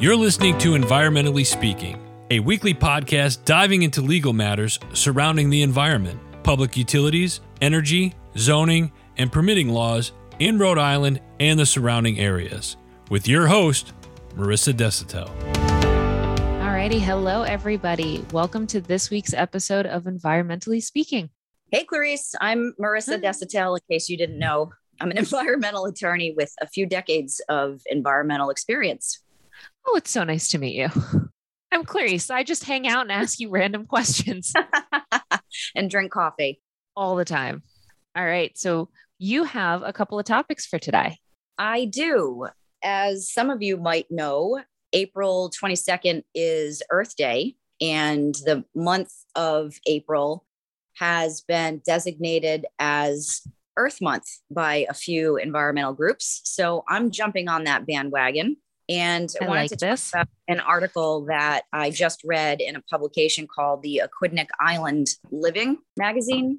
You're listening to Environmentally Speaking, a weekly podcast diving into legal matters surrounding the environment, public utilities, energy, zoning, and permitting laws in Rhode Island and the surrounding areas. With your host, Marissa Desautel. Alrighty, hello everybody. Welcome to this week's episode of Environmentally Speaking. Hey, Clarice. I'm Marissa Desautel. In case you didn't know, I'm an environmental attorney with a few decades of environmental experience. Oh, it's so nice to meet you. I'm Clarice. I just hang out and ask you random questions and drink coffee all the time. All right. So you have a couple of topics for today. I do. As some of you might know, April 22nd is Earth Day, and the month of April has been designated as Earth Month by a few environmental groups. So I'm jumping on that bandwagon. And I, I wanted like to this. talk about an article that I just read in a publication called the Aquidneck Island Living magazine.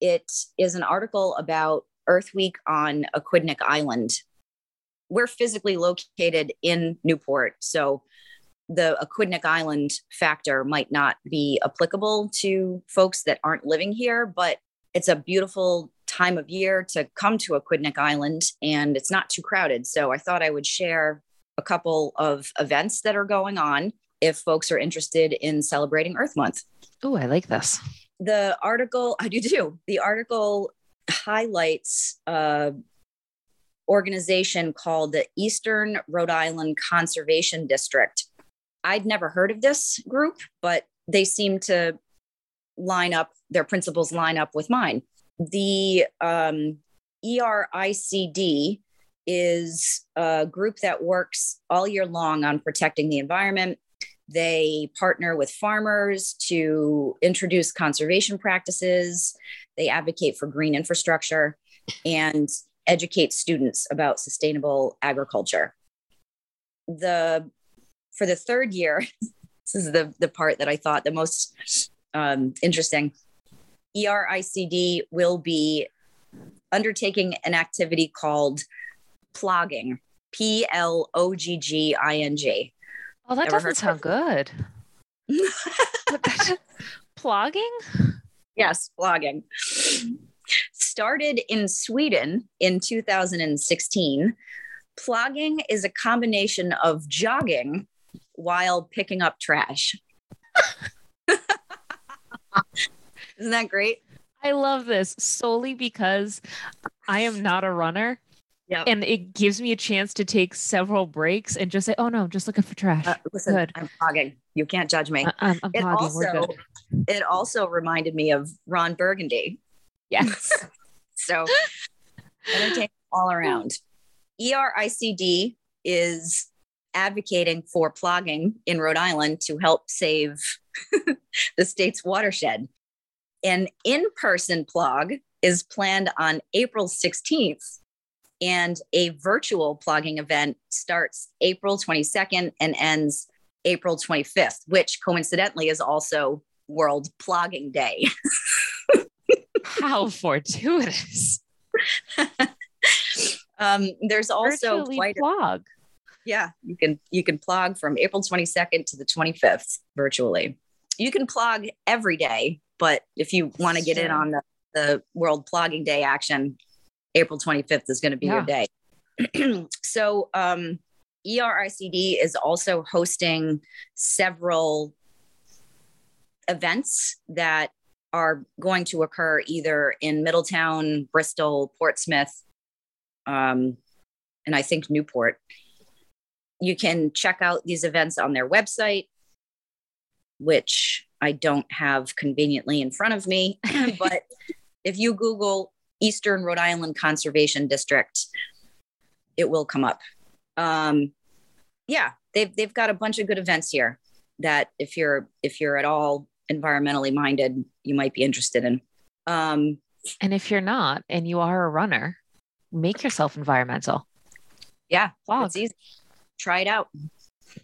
It is an article about Earth Week on Aquidneck Island. We're physically located in Newport, so the Aquidneck Island factor might not be applicable to folks that aren't living here, but it's a beautiful time of year to come to Aquidneck Island and it's not too crowded. So I thought I would share a couple of events that are going on if folks are interested in celebrating Earth Month. Oh, I like this. The article, I do too. The article highlights a organization called the Eastern Rhode Island Conservation District. I'd never heard of this group, but they seem to line up, their principles line up with mine. The um, ERICD is a group that works all year long on protecting the environment. They partner with farmers to introduce conservation practices. They advocate for green infrastructure and educate students about sustainable agriculture. The for the third year, this is the the part that I thought the most um, interesting. ERICD will be undertaking an activity called plogging, P L O G G I N G. Oh, that Never doesn't sound good. Plogging? Yes, blogging. Started in Sweden in 2016, plogging is a combination of jogging while picking up trash. Isn't that great? I love this solely because I am not a runner. And it gives me a chance to take several breaks and just say, oh no, I'm just looking for trash. Uh, listen, Good. I'm plogging. You can't judge me. I- I'm, I'm it plogging. We're also good. it also reminded me of Ron Burgundy. Yes. So entertainment all around. ERICD is advocating for plogging in Rhode Island to help save the state's watershed. An in person plog is planned on April 16th, and a virtual plogging event starts April 22nd and ends April 25th, which coincidentally is also World Plogging Day. How fortuitous. um, there's also Virtually quite a, yeah you can you can plog from april 22nd to the 25th virtually you can plog every day but if you want to get in on the, the world plogging day action april 25th is going to be your day so um, ericd is also hosting several events that are going to occur either in middletown bristol portsmouth um, and i think newport you can check out these events on their website, which I don't have conveniently in front of me. but if you Google Eastern Rhode Island Conservation District, it will come up. Um, yeah, they've they've got a bunch of good events here that if you're if you're at all environmentally minded, you might be interested in. Um, And if you're not and you are a runner, make yourself environmental. yeah, Plog. it's easy. Try it out.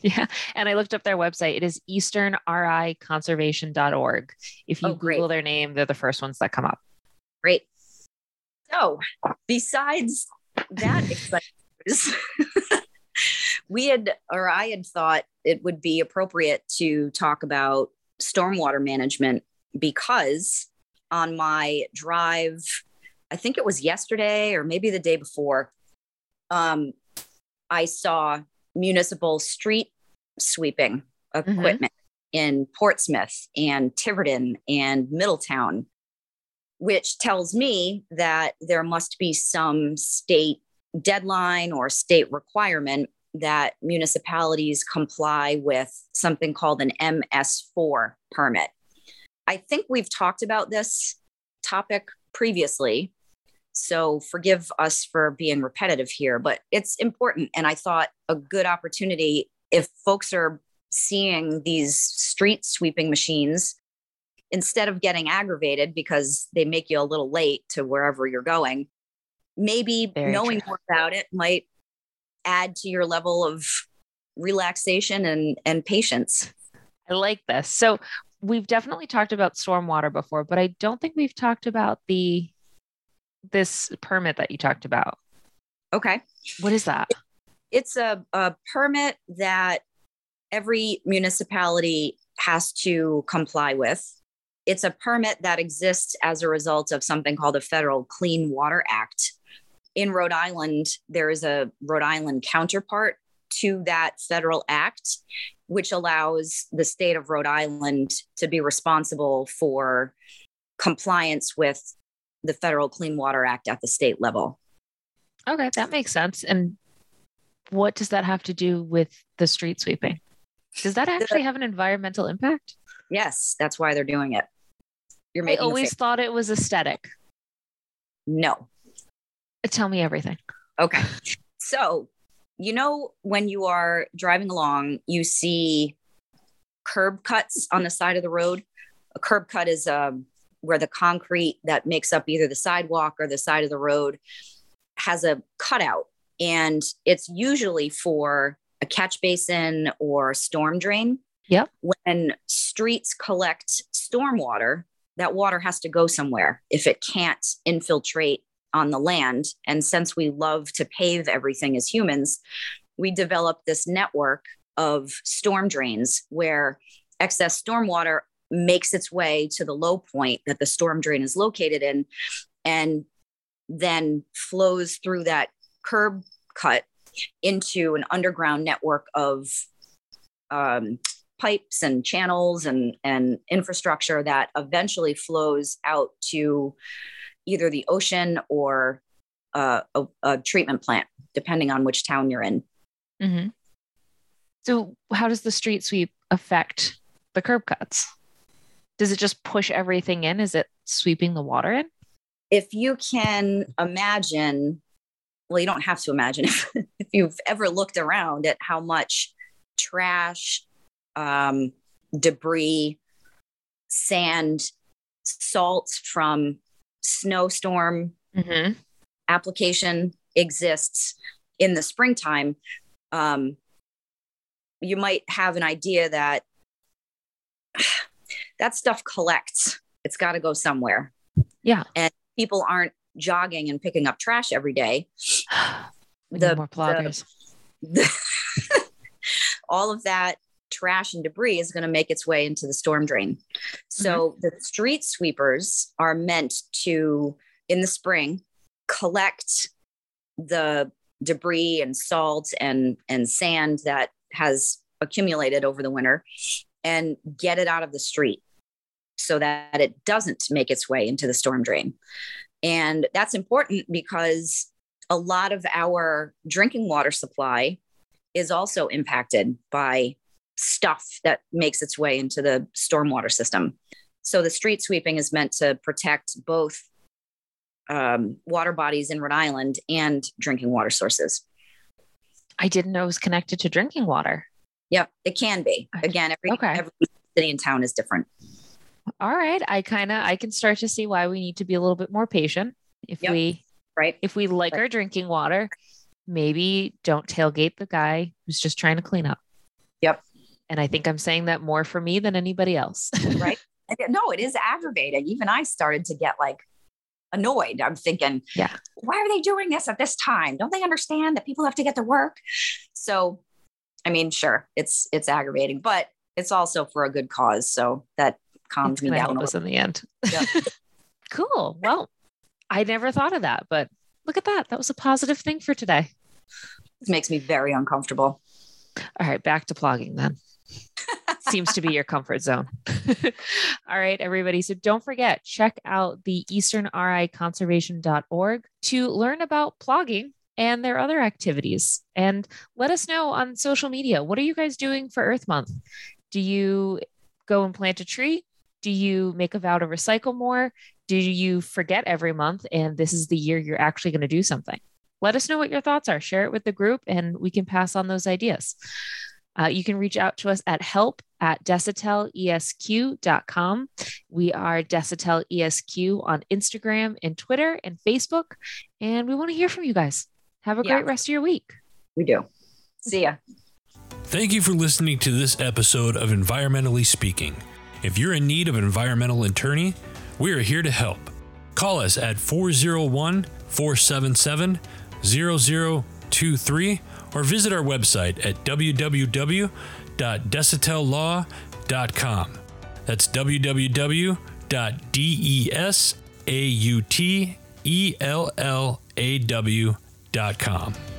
Yeah. And I looked up their website. It is easternriconservation.org. If you Oh. Google their name, they're the first ones that come up. Great. So, besides that exciting we had, or I had thought it would be appropriate to talk about stormwater management because on my drive, I think it was yesterday or maybe the day before, um, I saw municipal street sweeping equipment mm-hmm. in Portsmouth and Tiverton and Middletown, which tells me that there must be some state deadline or state requirement that municipalities comply with something called an MS4 permit. I think we've talked about this topic previously. So forgive us for being repetitive here, but it's important. And I thought a good opportunity if folks are seeing these street sweeping machines, instead of getting aggravated because they make you a little late to wherever you're going, maybe Very knowing true. more about it might add to your level of relaxation and, and patience. I like this. So we've definitely talked about stormwater before, but I don't think we've talked about the this permit that you talked about. Okay. What is that? It's a, a permit that every municipality has to comply with. It's a permit that exists as a result of something called the Federal Clean Water Act. In Rhode Island, there is a Rhode Island counterpart to that federal act, which allows the state of Rhode Island to be responsible for compliance with the Federal Clean Water Act at the state level. Okay, that makes sense. And what does that have to do with the street sweeping? Does that actually have an environmental impact? Yes, that's why they're doing it. You're making I always thought it was aesthetic. No. Tell me everything. Okay. So, you know, when you are driving along, you see curb cuts on the side of the road. A curb cut is um, where the concrete that makes up either the sidewalk or the side of the road has a cutout. And it's usually for a catch basin or storm drain. Yep. When streets collect stormwater, that water has to go somewhere if it can't infiltrate on the land. And since we love to pave everything as humans, we developed this network of storm drains where excess stormwater makes its way to the low point that the storm drain is located in and then flows through that curb cut into an underground network of um, pipes and channels and, and infrastructure that eventually flows out to either the ocean or uh, a, a, treatment plant, depending on which town you're in. Mm-hmm. So, how does the street sweep affect the curb cuts? Does it just push everything in? Is it sweeping the water in? If you can imagine well, you don't have to imagine if, if you've ever looked around at how much trash, um, debris, sand, salt from snowstorm mm-hmm. application exists in the springtime. Um, you might have an idea that that stuff collects. It's got to go somewhere. Yeah. And people aren't jogging and picking up trash every day. the more ploggers. The, the all of that trash and debris is going to make its way into the storm drain. So mm-hmm. the street sweepers are meant to, in the spring, collect the debris and salt and and sand that has accumulated over the winter and get it out of the street so that it doesn't make its way into the storm drain. And that's important because a lot of our drinking water supply is also impacted by stuff that makes its way into the stormwater system. So the street sweeping is meant to protect both um, water bodies in Rhode Island and drinking water sources. I didn't know it was connected to drinking water. Yep, it can be. Again, every, okay. every city and town is different all right i kind of i can start to see why we need to be a little bit more patient if yep. we right if we like right. our drinking water maybe don't tailgate the guy who's just trying to clean up yep and i think i'm saying that more for me than anybody else right no it is aggravating even i started to get like annoyed i'm thinking yeah why are they doing this at this time don't they understand that people have to get to work so I mean, sure, it's it's aggravating, but it's also for a good cause. So that calms It's me down. help us in the end. Yeah. cool. Well, I never thought of that, but look at that. That was a positive thing for today. This makes me very uncomfortable. All right, back to plogging then. Seems to be your comfort zone. All right, everybody. So don't forget, check out the easternriconservation.org to learn about plogging and their other activities. And let us know on social media what are you guys doing for Earth Month? Do you go and plant a tree? Do you make a vow to recycle more? Do you forget every month and this is the year you're actually going to do something? Let us know what your thoughts are. Share it with the group and we can pass on those ideas. Uh, you can reach out to us at help at desautelesq.com. We are Desautel ESQ on Instagram and Twitter and Facebook. And we want to hear from you guys. Have a Yeah. great rest of your week. We do. See ya. Thank you for listening to this episode of Environmentally Speaking. If you're in need of an environmental attorney, we are here to help. Call us at 401 477 0023 or visit our website at www.desautellaw.com. That's www.desautellaw.com.